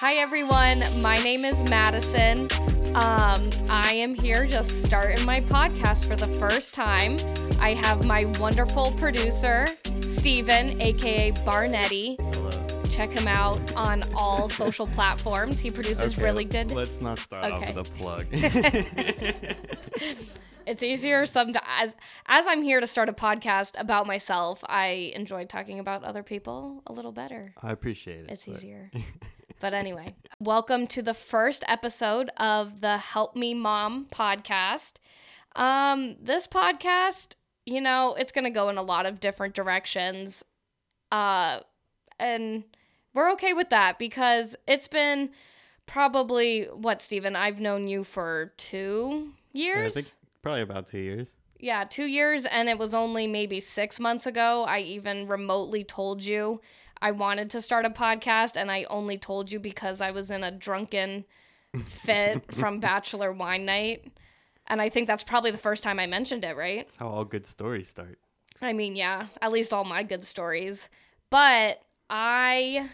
Hi, everyone. My name is Madison. Um, I am here just starting my podcast for the first time. I have my wonderful producer, Steven, aka Barnetti. Hello. Check him out on all social platforms. He produces Okay, really good. Let's not start Okay. off with a plug. It's easier sometimes. As, as I'm here to start a podcast about myself, I enjoy talking about other people a little better. I appreciate it. It's but- easier. But anyway, welcome to the first episode of the Help Me Mom podcast. Um, this podcast, you know, it's going to go in a lot of different directions. Uh, and we're okay with that because it's been probably what, Steven? I've known you for two Yeah, years. think probably about two years. Yeah, two years, and it was only maybe six months ago. I even remotely told you I wanted to start a podcast, and I only told you because I was in a drunken fit from Bachelor Wine Night. And I think that's probably the first time I mentioned it, right? That's how all good stories start. I mean, yeah, at least all my good stories. But I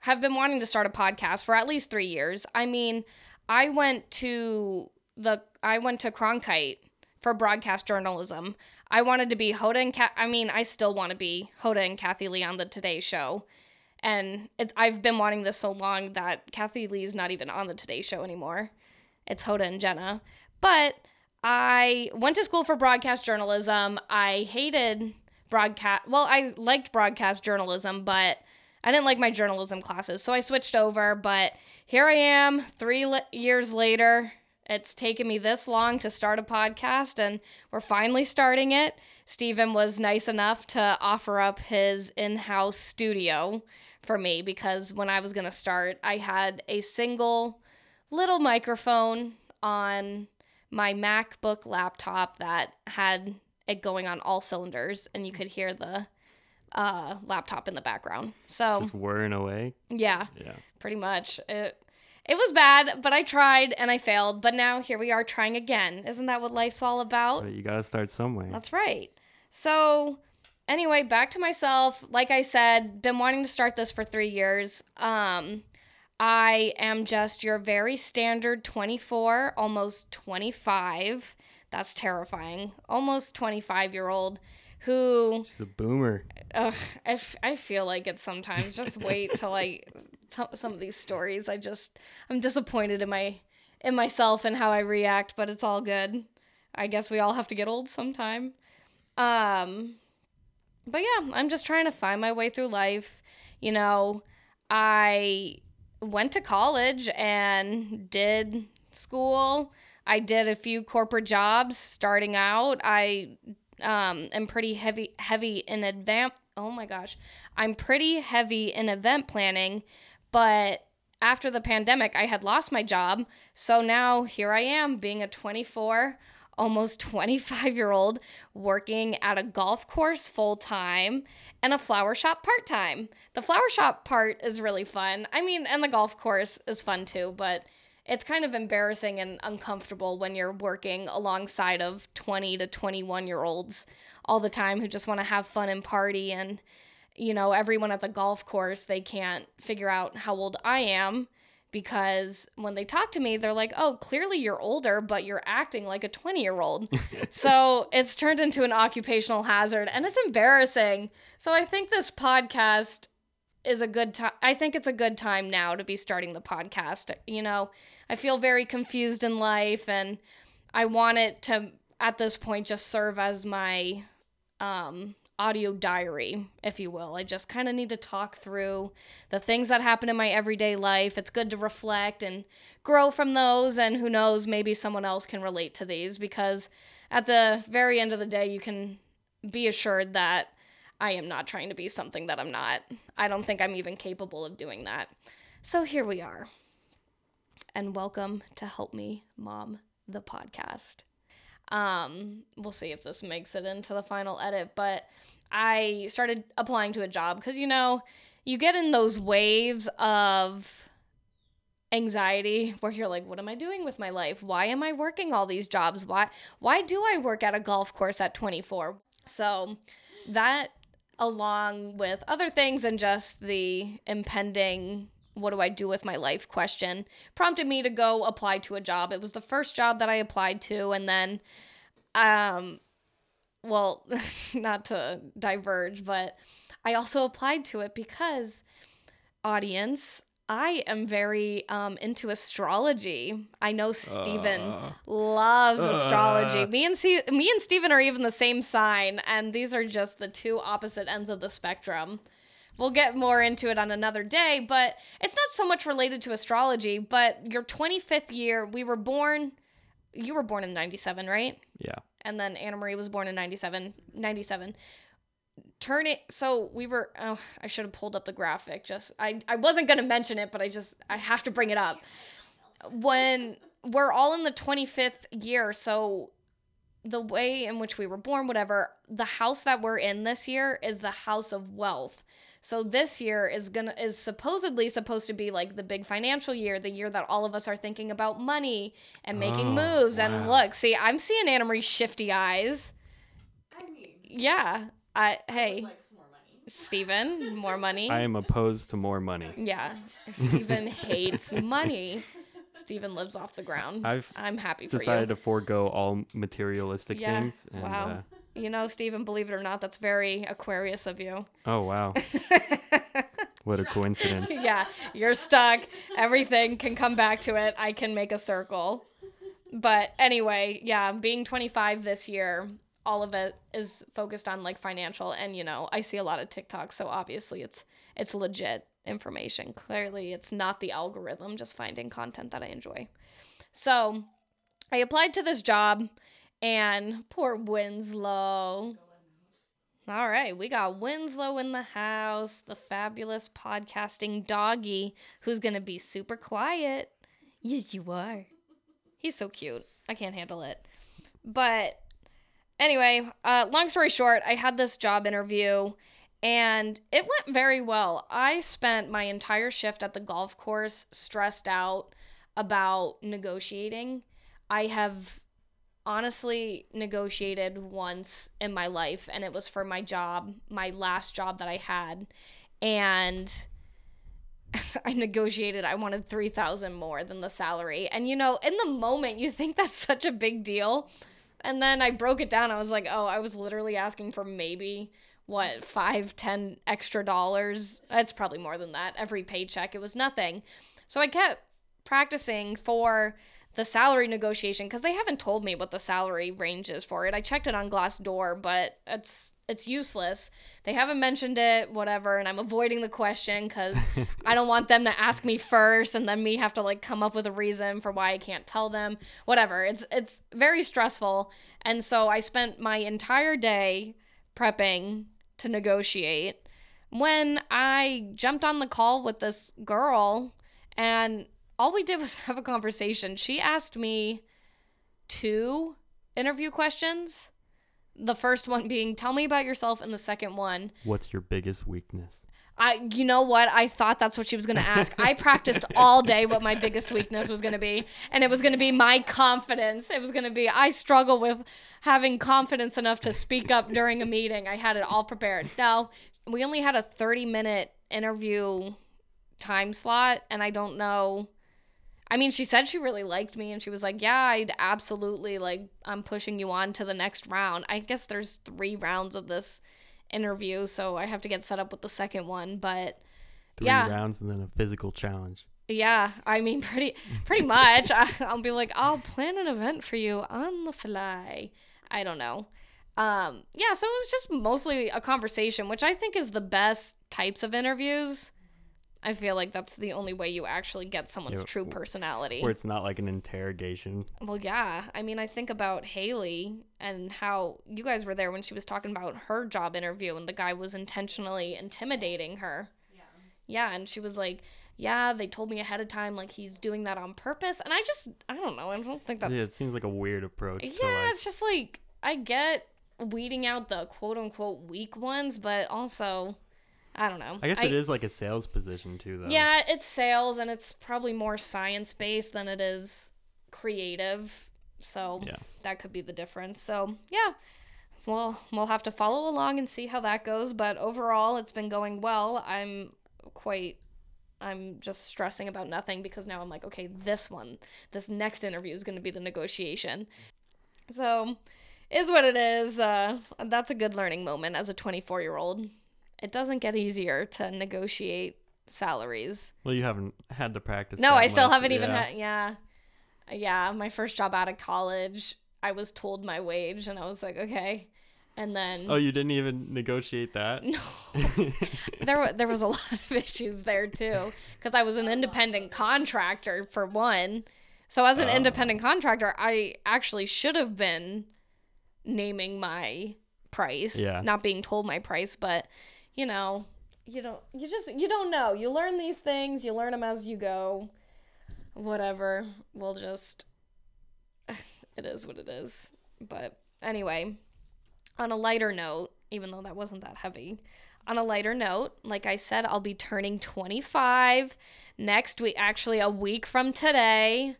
have been wanting to start a podcast for at least three years. I mean, I went to the I went to Cronkite for broadcast journalism. I wanted to be Hoda and Kat. I mean, I still want to be Hoda and Kathie Lee on the Today Show, and I've been wanting this so long that Kathie Lee's not even on the Today Show anymore. It's Hoda and Jenna, but I went to school for broadcast journalism. I hated broadcast. Well, I liked broadcast journalism, but I didn't like my journalism classes, so I switched over. But here I am, three li- years later. It's taken me this long to start a podcast, and we're finally starting it. Steven was nice enough to offer up his in house studio for me because when I was going to start, I had a single little microphone on my MacBook laptop that had it going on all cylinders, and you could hear the uh, laptop in the background. So, Just whirring away. yeah, Yeah. pretty much. It it was bad, but I tried and I failed. But now here we are trying again. Isn't that what life's all about? But you gotta start somewhere. That's right. So, anyway, back to myself. Like I said, been wanting to start this for 3 years. Um I am just your very standard 24, almost 25. That's terrifying. Almost 25 year old who She's a boomer. Ugh, I, f- I feel like it sometimes. Just wait till I tell some of these stories. I just I'm disappointed in my in myself and how I react, but it's all good. I guess we all have to get old sometime. Um but yeah, I'm just trying to find my way through life. You know, I went to college and did school. I did a few corporate jobs starting out. I um am pretty heavy heavy in advance oh my gosh i'm pretty heavy in event planning but after the pandemic i had lost my job. So now here i am being a 24 almost 25 year old working at a golf course full time and a flower shop part time the flower shop part is really fun. I mean and the golf course is fun too but it's kind of embarrassing and uncomfortable when you're working alongside of 20 to 21 year olds all the time who just want to have fun and party and you know everyone at the golf course they can't figure out how old i am because when they talk to me they're like oh clearly you're older but you're acting like a 20 year old so it's turned into an occupational hazard and it's embarrassing. So i think this podcast is a good time. I think it's a good time now to be starting the podcast. You know, I feel very confused in life and I want it to at this point just serve as my um audio diary, if you will. I just kind of need to talk through the things that happen in my everyday life. It's good to reflect and grow from those and who knows, maybe someone else can relate to these because at the very end of the day you can be assured that I am not trying to be something that I'm not. I don't think I'm even capable of doing that. So here we are. And welcome to Help Me Mom the podcast. Um, we'll see if this makes it into the final edit, but I started applying to a job cuz you know, you get in those waves of anxiety where you're like what am i doing with my life why am i working all these jobs why why do i work at a golf course at 24 so that along with other things and just the impending what do I do with my life question prompted me to go apply to a job. It was the first job that I applied to and then um well, not to diverge, but I also applied to it because audience, I am very um, into astrology. I know Steven Uh. loves astrology. Uh. Me and C- me and Steven are even the same sign, and these are just the two opposite ends of the spectrum. We'll get more into it on another day, but it's not so much related to astrology, but your 25th year, we were born you were born in 97, right? Yeah. and then Anna Marie was born in 97 97 turn it so we were oh, I should have pulled up the graphic just I I wasn't going to mention it but I just I have to bring it up when we're all in the 25th year so the way in which we were born whatever the house that we're in this year is the house of wealth so this year is gonna is supposedly supposed to be like the big financial year, the year that all of us are thinking about money and making Oh, moves. And look, see, I'm seeing Anna Marie's shifty eyes. I mean, Yeah. I I hey, would like more money. Steven, more money. I am opposed to more money. yeah. Steven hates money. Steven lives off the ground. I've I'm happy for decided you. to forego all materialistic Yeah, things. And, wow. uh, You know, Steven, believe it or not, that's very Aquarius of you. oh wow, what a coincidence. yeah, you're stuck. Everything can come back to it. I can make a circle. But anyway, yeah, being 25 this year, all of it is focused on like financial and you know, I see a lot of TikTok, so obviously it's it's legit information. Clearly, it's not the algorithm just finding content that I enjoy. So, I applied to this job and poor Winslow. All right, we got Winslow in the house, the fabulous podcasting doggy who's going to be super quiet. Yes, you are. He's so cute. I can't handle it. But anyway, uh, long story short, I had this job interview and it went very well. I spent my entire shift at the golf course stressed out about negotiating. I have honestly negotiated once in my life and it was for my job, my last job that I had. And I negotiated I wanted 3000 more than the salary. And you know, in the moment you think that's such a big deal. And then I broke it down. I was like, "Oh, I was literally asking for maybe what, five, ten extra dollars. It's probably more than that. Every paycheck, it was nothing. So I kept practicing for the salary negotiation because they haven't told me what the salary range is for it. I checked it on Glassdoor, but it's it's useless. They haven't mentioned it, whatever, and I'm avoiding the question because I don't want them to ask me first and then me have to like come up with a reason for why I can't tell them. Whatever. It's it's very stressful. And so I spent my entire day prepping to negotiate when I jumped on the call with this girl and all we did was have a conversation. She asked me two interview questions. The first one being, tell me about yourself, and the second one, What's your biggest weakness? I you know what? I thought that's what she was going to ask. I practiced all day what my biggest weakness was going to be, and it was going to be my confidence. It was going to be I struggle with having confidence enough to speak up during a meeting. I had it all prepared. No, we only had a 30-minute interview time slot, and I don't know I mean, she said she really liked me and she was like, "Yeah, I'd absolutely like I'm pushing you on to the next round." I guess there's 3 rounds of this interview, so I have to get set up with the second one, but Three Yeah. rounds and then a physical challenge. yeah, I mean pretty pretty much. I, I'll be like, "I'll plan an event for you on the fly." I don't know. Um, yeah, so it was just mostly a conversation, which I think is the best types of interviews. I feel like that's the only way you actually get someone's Yeah, true personality. Where it's not like an interrogation. Well, yeah. I mean, I think about Haley and how you guys were there when she was talking about her job interview and the guy was intentionally intimidating her. Yeah. Yeah, and she was like, "Yeah, they told me ahead of time like he's doing that on purpose." And I just I don't know. I don't think that's yeah, it seems like a weird approach. Yeah, like, it's just like I get weeding out the quote unquote weak ones, but also I don't know. I guess it is like a sales position too, though. Yeah, it's sales and it's probably more science based than it is creative. So Yeah. that could be the difference. So yeah. Well, we'll have to follow along and see how that goes. But overall, it's been going well. I'm quite I'm just stressing about nothing because now I'm like, okay, this one, this next interview is going to be the negotiation. So, is what it is. Uh, that's a good learning moment as a 24 year old. It doesn't get easier to negotiate salaries. Well, you haven't had to practice. No, I still much, haven't even yeah. had. Yeah, yeah. My first job out of college, I was told my wage, and I was like, okay. And then Oh, you didn't even negotiate that? no, there there was a lot of issues there too, because I was an independent contractor for one. So as an Oh. independent contractor, I actually should have been naming my price, Yeah. not being told my price. But you know, you don't, you just, you don't know. You learn these things, you learn them as you go. Whatever, we'll just. It is what it is. But anyway, on a lighter note, even though that wasn't that heavy, on a lighter note, like I said, I'll be turning 25 next week, actually, a week from today.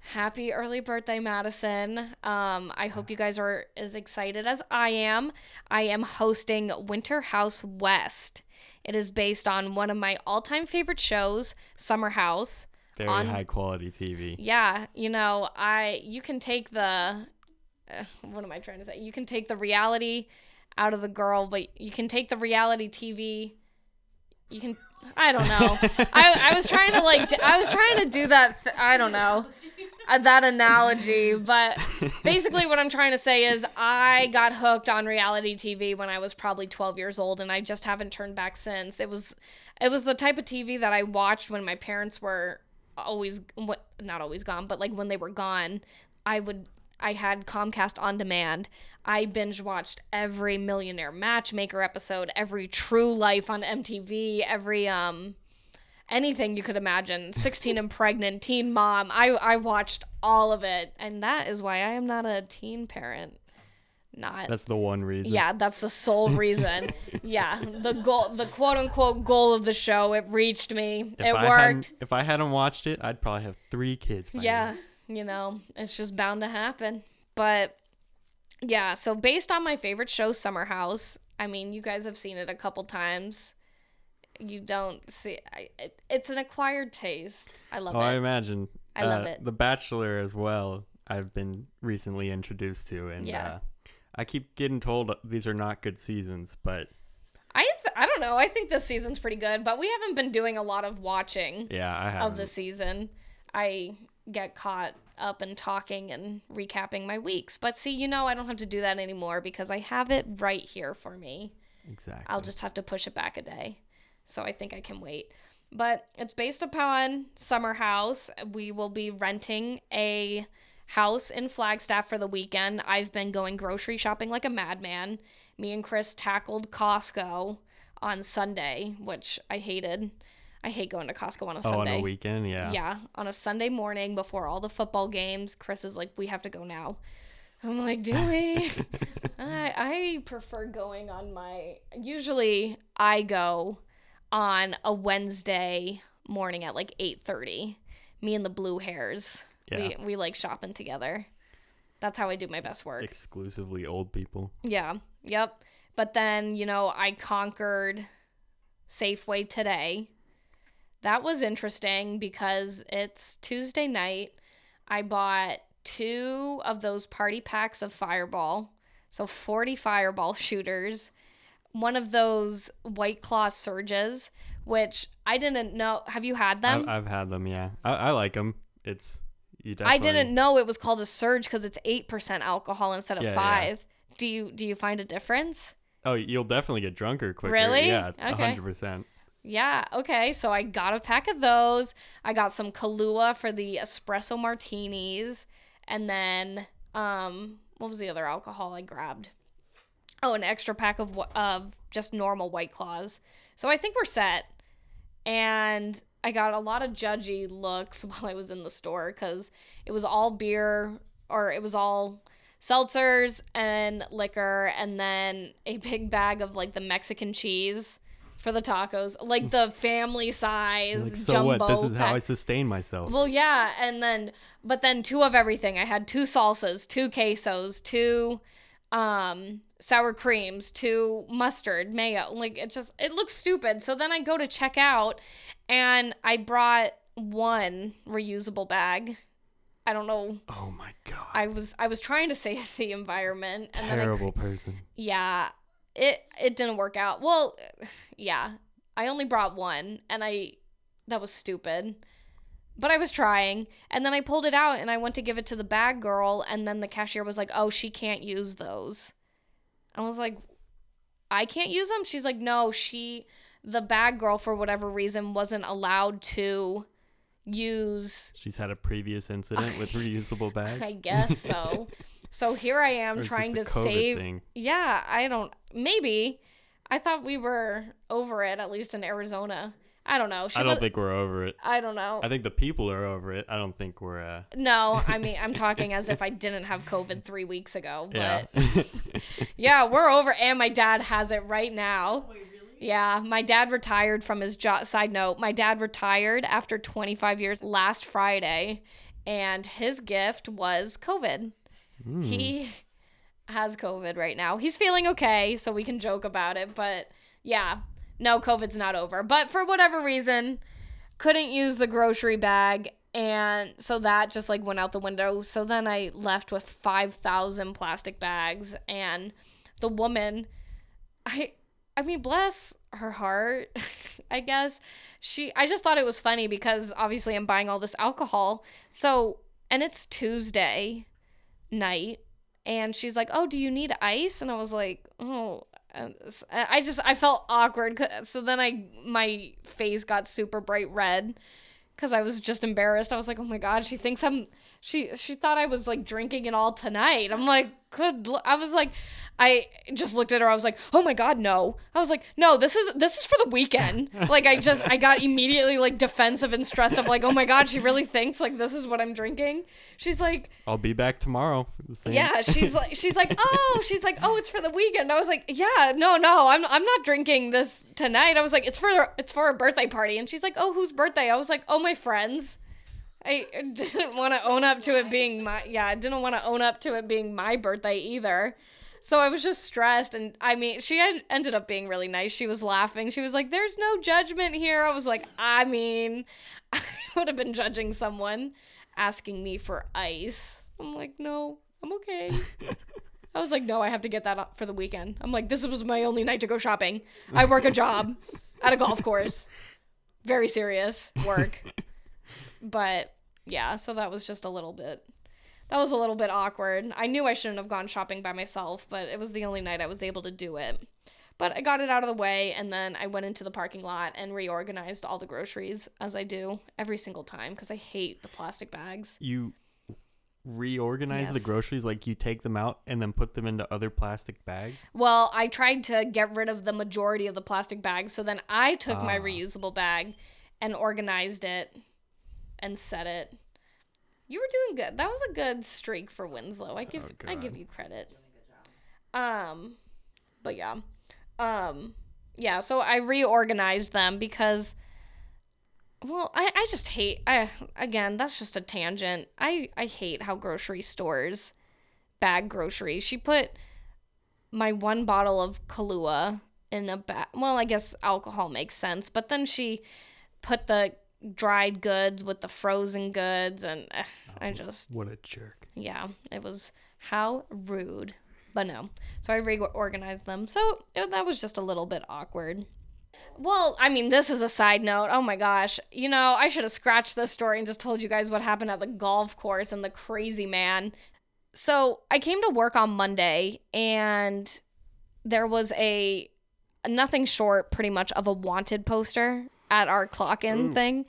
Happy early birthday, Madison. Um, I hope you guys are as excited as I am. I am hosting Winter House West. It is based on one of my all time favorite shows, Summer House. Very on- high quality TV. Yeah, you know, I you can take the uh, what am I trying to say? You can take the reality out of the girl, but you can take the reality TV. You can I don't know. I I was trying to like d- I was trying to do that th- I don't know. Uh, that analogy, but basically what I'm trying to say is I got hooked on reality TV when I was probably 12 years old and I just haven't turned back since. It was it was the type of TV that I watched when my parents were always what not always gone, but like when they were gone, I would I had Comcast on demand. I binge watched every Millionaire Matchmaker episode, every True Life on MTV, every um anything you could imagine. 16 and pregnant, teen mom. I I watched all of it, and that is why I am not a teen parent. Not That's the one reason. yeah, that's the sole reason. yeah, the goal, the quote unquote goal of the show, it reached me. If it I worked. If I hadn't watched it, I'd probably have three kids. Yeah, now. you know, it's just bound to happen. But yeah, so based on my favorite show, Summer House, I mean, you guys have seen it a couple times. You don't see I, it, it's an acquired taste. I love it. Oh, I imagine. I love uh, it. The Bachelor as well. I've been recently introduced to, and Yeah. uh, I keep getting told these are not good seasons, but I th- I don't know. I think this season's pretty good, but we haven't been doing a lot of watching. yeah, of the season. I get caught up in talking and recapping my weeks. But see, you know, I don't have to do that anymore because I have it right here for me. exactly. I'll just have to push it back a day. So I think I can wait. But it's based upon Summer House. We will be renting a house in Flagstaff for the weekend. I've been going grocery shopping like a madman. Me and Chris tackled Costco on Sunday, which I hated. I hate going to Costco on a oh, Sunday. on a weekend, yeah. Yeah, on a Sunday morning before all the football games, Chris is like, "We have to go now." I'm like, "Do we?" I I prefer going on my. Usually, I go on a Wednesday morning at like eight thirty. Me and the blue hairs. Yeah. We we like shopping together. That's how I do my best work. Exclusively old people. Yeah. Yep. But then, you know, I conquered Safeway today. That was interesting because it's Tuesday night. I bought two of those party packs of Fireball. So 40 Fireball shooters. One of those White Claw surges, which I didn't know. Have you had them? I, I've had them, yeah. I, I like them. It's you Definitely... I didn't know it was called a surge because it's 8% alcohol instead of Yeah, yeah. 5. Do you do you find a difference? Oh, you'll definitely get drunker quicker. Really? Yeah, a Okay. hundred percent. Yeah, okay. So I got a pack of those. I got some Kahlua for the espresso martinis. And then, um, what was the other alcohol I grabbed? Oh, an extra pack of, of just normal White Claws. So I think we're set. And I got a lot of judgy looks while I was in the store because it was all beer or it was all seltzers and liquor and then a big bag of like the Mexican cheese for the tacos, like the family size Like, so jumbo. what? This is how. I sustain myself. Well, yeah, and then but then two of everything. I had two salsas, two quesos, two um sour creams to mustard, mayo. Like it just it looks stupid. So then I go to check out and I brought one reusable bag. I don't know. Oh my god. I was I was trying to save the environment and then I Terrible person. yeah, it it didn't work out. Well, yeah, I only brought one, and I that was stupid. But I was trying, and then I pulled it out, and I went to give it to the bag girl, and then the cashier was like, "Oh, she can't use those." I was like, "I can't use them." She's like, "No, she, the bag girl, for whatever reason, wasn't allowed to use." She's had a previous incident with reusable bags. I guess so. so here I am trying to save. thing. Yeah, I don't. Maybe. I thought we were over it, at least in Arizona. I don't know. She I don't was- think we're over it. I don't know. I think the people are over it. I don't think we're. uh no, I mean, I'm talking as if I didn't have COVID three weeks ago. But Yeah. yeah, we're over. And my dad has it right now. Wait, really? Yeah, my dad retired from his job. Side note, my dad retired after 25 years last Friday, and his gift was COVID. Mm. He has COVID right now. He's feeling okay, so we can joke about it. But yeah, no, COVID's not over. But for whatever reason, couldn't use the grocery bag. And so that just like went out the window. So then I left with 5,000 plastic bags. And the woman, I, I mean, bless her heart, I guess. She, I just thought it was funny because obviously I'm buying all this alcohol. So, and it's Tuesday night and she's like oh do you need ice and i was like oh and i just i felt awkward. so then i my face got super bright red because i was just embarrassed i was like oh my god she thinks i'm she she thought i was like drinking it all tonight i'm like good l-. i was like i just looked at her i was like oh my god no i was like no this is this is for the weekend like i just i got immediately like defensive and stressed of like oh my god she really thinks like this is what i'm drinking she's like I'll be back tomorrow yeah, she's like she's like, "Oh, she's like, "Oh, it's for the weekend." I was like, "Yeah, no, no. I'm I'm not drinking this tonight." I was like, "It's for it's for a birthday party." And she's like, "Oh, whose birthday?" I was like, "Oh, my friend's." I didn't want to own up to it being my yeah, I didn't want to own up to it being my birthday either. So I was just stressed and I mean, she had, ended up being really nice. She was laughing. She was like, "There's no judgment here." I was like, "I mean, I would have been judging someone asking me for ice." I'm like, "No, I'm okay." I was like, "No, I have to get that up for the weekend." I'm like, "This was my only night to go shopping. I work a job at a golf course. Very serious work." But yeah, so that was just a little bit that was a little bit awkward. I knew I shouldn't have gone shopping by myself, but it was the only night I was able to do it. But I got it out of the way and then I went into the parking lot and reorganized all the groceries as I do every single time because I hate the plastic bags. You reorganize the groceries like you take them out and then put them into other plastic bags. Well, I tried to get rid of the majority of the plastic bags, so then I took my Ah. reusable bag and organized it and said it. You were doing good. That was a good streak for Winslow. I give I give you credit. Um but yeah. Um yeah, so I reorganized them because well, I, I just hate I again, that's just a tangent. I I hate how grocery stores bag groceries. She put my one bottle of Kahlua in a bag. Well, I guess alcohol makes sense, but then she put the dried goods with the frozen goods, and eh, I just What a jerk. yeah, it was how rude. But no, so I reorganized them. So it, that was just a little bit awkward. Well, I mean, this is a side note. Oh my gosh. You know, I should have scratched this story and just told you guys what happened at the golf course and the crazy man. So I came to work on Monday and there was a nothing short, pretty much, of a wanted poster at our clock in thing.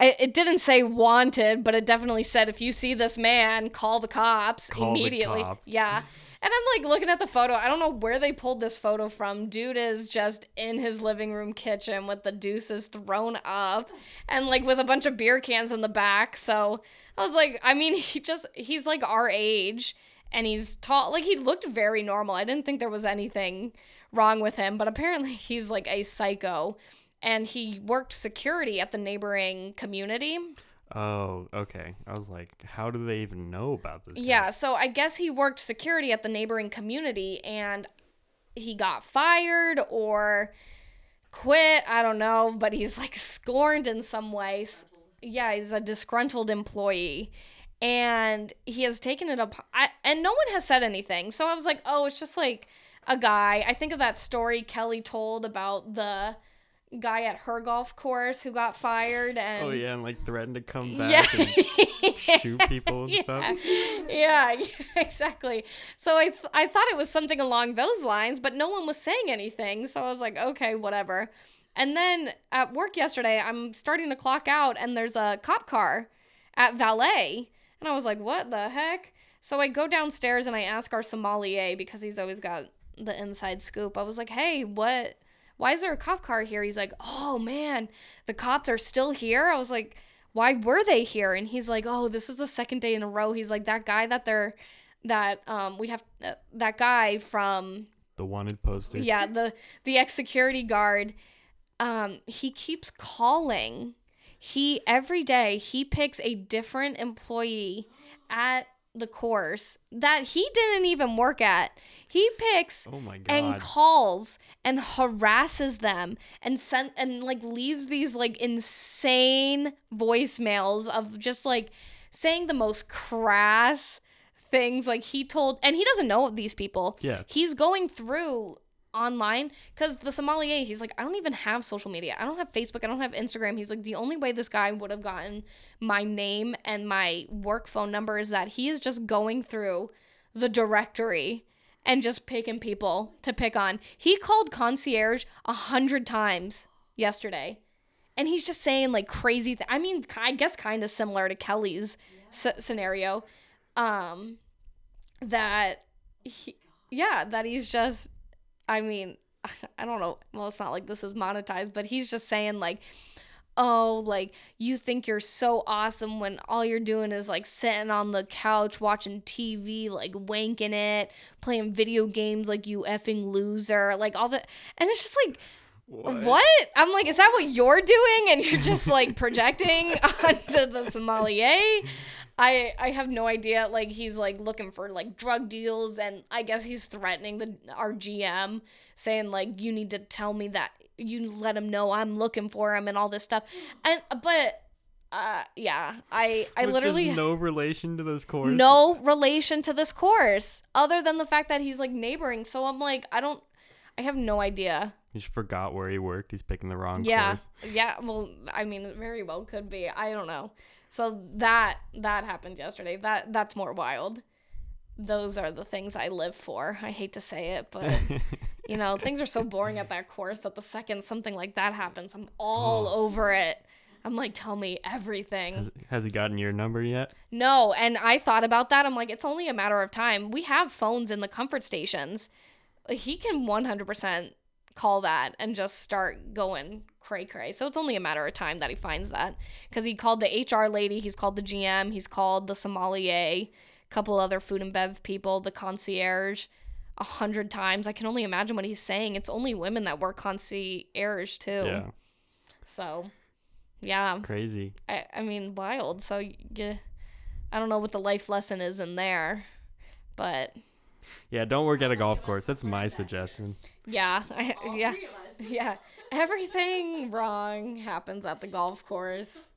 It, it didn't say wanted, but it definitely said if you see this man, call the cops Call the immediately. cops. Yeah. And I'm like looking at the photo. I don't know where they pulled this photo from. Dude is just in his living room kitchen with the deuces thrown up and like with a bunch of beer cans in the back. So I was like, I mean, he just, he's like our age and he's tall. Like he looked very normal. I didn't think there was anything wrong with him, but apparently he's like a psycho. And he worked security at the neighboring community. Oh, okay. I was like, how do they even know about this? guy? Yeah, so I guess he worked security at the neighboring community, and he got fired or quit. I don't know, but he's like scorned in some ways. Yeah, he's a disgruntled employee. And he has taken it up, I, and no one has said anything. So I was like, oh, it's just like a guy. I think of that story Kelly told about the guy at her golf course who got fired and oh yeah, and like threatened to come yeah back and shoot people and yeah. stuff. yeah, yeah, exactly. So I th- I thought it was something along those lines, but no one was saying anything. So I was like, okay, whatever. And then at work yesterday, I'm starting to clock out, and there's a cop car at valet, and I was like, what the heck? So I go downstairs and I ask our sommelier because he's always got the inside scoop. I was like, hey, what? Why is there a cop car here? He's like, oh man, the cops are still here. I was like, why were they here? And he's like, oh, this is the second day in a row. He's like, that guy that they're, that um we have uh, that guy from The wanted posters. yeah the the ex security guard um he keeps calling he every day he picks a different employee at the course that he didn't even work at he picks Oh my god. and calls and harasses them and sent and like leaves these like insane voicemails of just like saying the most crass things like he told and he doesn't know these people Yeah. he's going through online because the sommelier he's like i don't even have social media. I don't have facebook. I don't have instagram. He's like the only way this guy would have gotten my name and my work phone number is that he is just going through the directory and just picking people to pick on. He called concierge a hundred times yesterday and he's just saying like crazy th- i mean i guess kind of similar to kelly's s- scenario um that he, yeah that he's just i mean i don't know well it's not like this is monetized but he's just saying like oh like you think you're so awesome when all you're doing is like sitting on the couch watching tv like wanking it playing video games like you effing loser like all the and it's just like what? I'm like, is that what you're doing? And you're just like projecting onto the sommelier? I I have no idea. Like he's like looking for like drug deals, and I guess he's threatening the our GM, saying like you need to tell me that you let him know I'm looking for him and all this stuff. And but uh yeah, I I Which literally no relation to this course. no relation to this course other than the fact that he's like neighboring. So I'm like, I don't. I have no idea. He just forgot where he worked. He's picking the wrong place. Yeah. course. Yeah, well, I mean, it very well could be. I don't know. So that that happened yesterday. That that's more wild. Those are the things I live for. I hate to say it, but you know, things are so boring at that course that the second something like that happens, I'm all over it. I'm like, tell me everything. Has, has he gotten your number yet? No, and I thought about that. I'm like, it's only a matter of time. We have phones in the comfort stations. He can 100% call that and just start going cray cray. So it's only a matter of time that he finds that because he called the HR lady, he's called the GM, he's called the sommelier, a couple other food and bev people, the concierge, a hundred times. I can only imagine what he's saying. It's only women that work concierge too. Yeah. So, yeah. Crazy. I, I mean, wild. So, yeah, I don't know what the life lesson is in there, but Yeah, don't work at a golf course. That's my suggestion. yeah, I, yeah, three of us. yeah. Everything wrong happens at the golf course.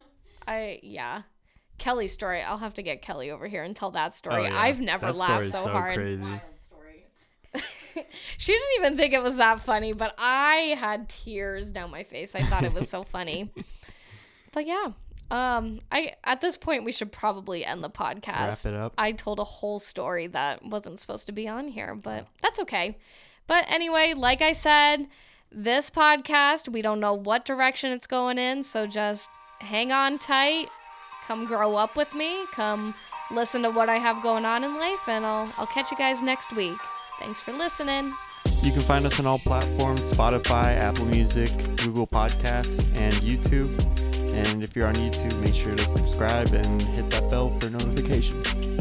I yeah. Kelly's story. I'll have to get Kelly over here and tell that story. Oh, yeah. I've never That laughed story's so, hard. Crazy. Story. she didn't even think it was that funny, but I had tears down my face. I thought it was so funny. But yeah. Um I at this point we should probably end the podcast. Wrap it up. I told a whole story that wasn't supposed to be on here, but that's okay. But anyway, like I said, this podcast, we don't know what direction it's going in, so just hang on tight. Come grow up with me. Come listen to what I have going on in life, and I'll I'll catch you guys next week. Thanks for listening. You can find us on all platforms Spotify, Apple Music, Google Podcasts, and YouTube. And if you're on YouTube, make sure to subscribe and hit that bell for notifications.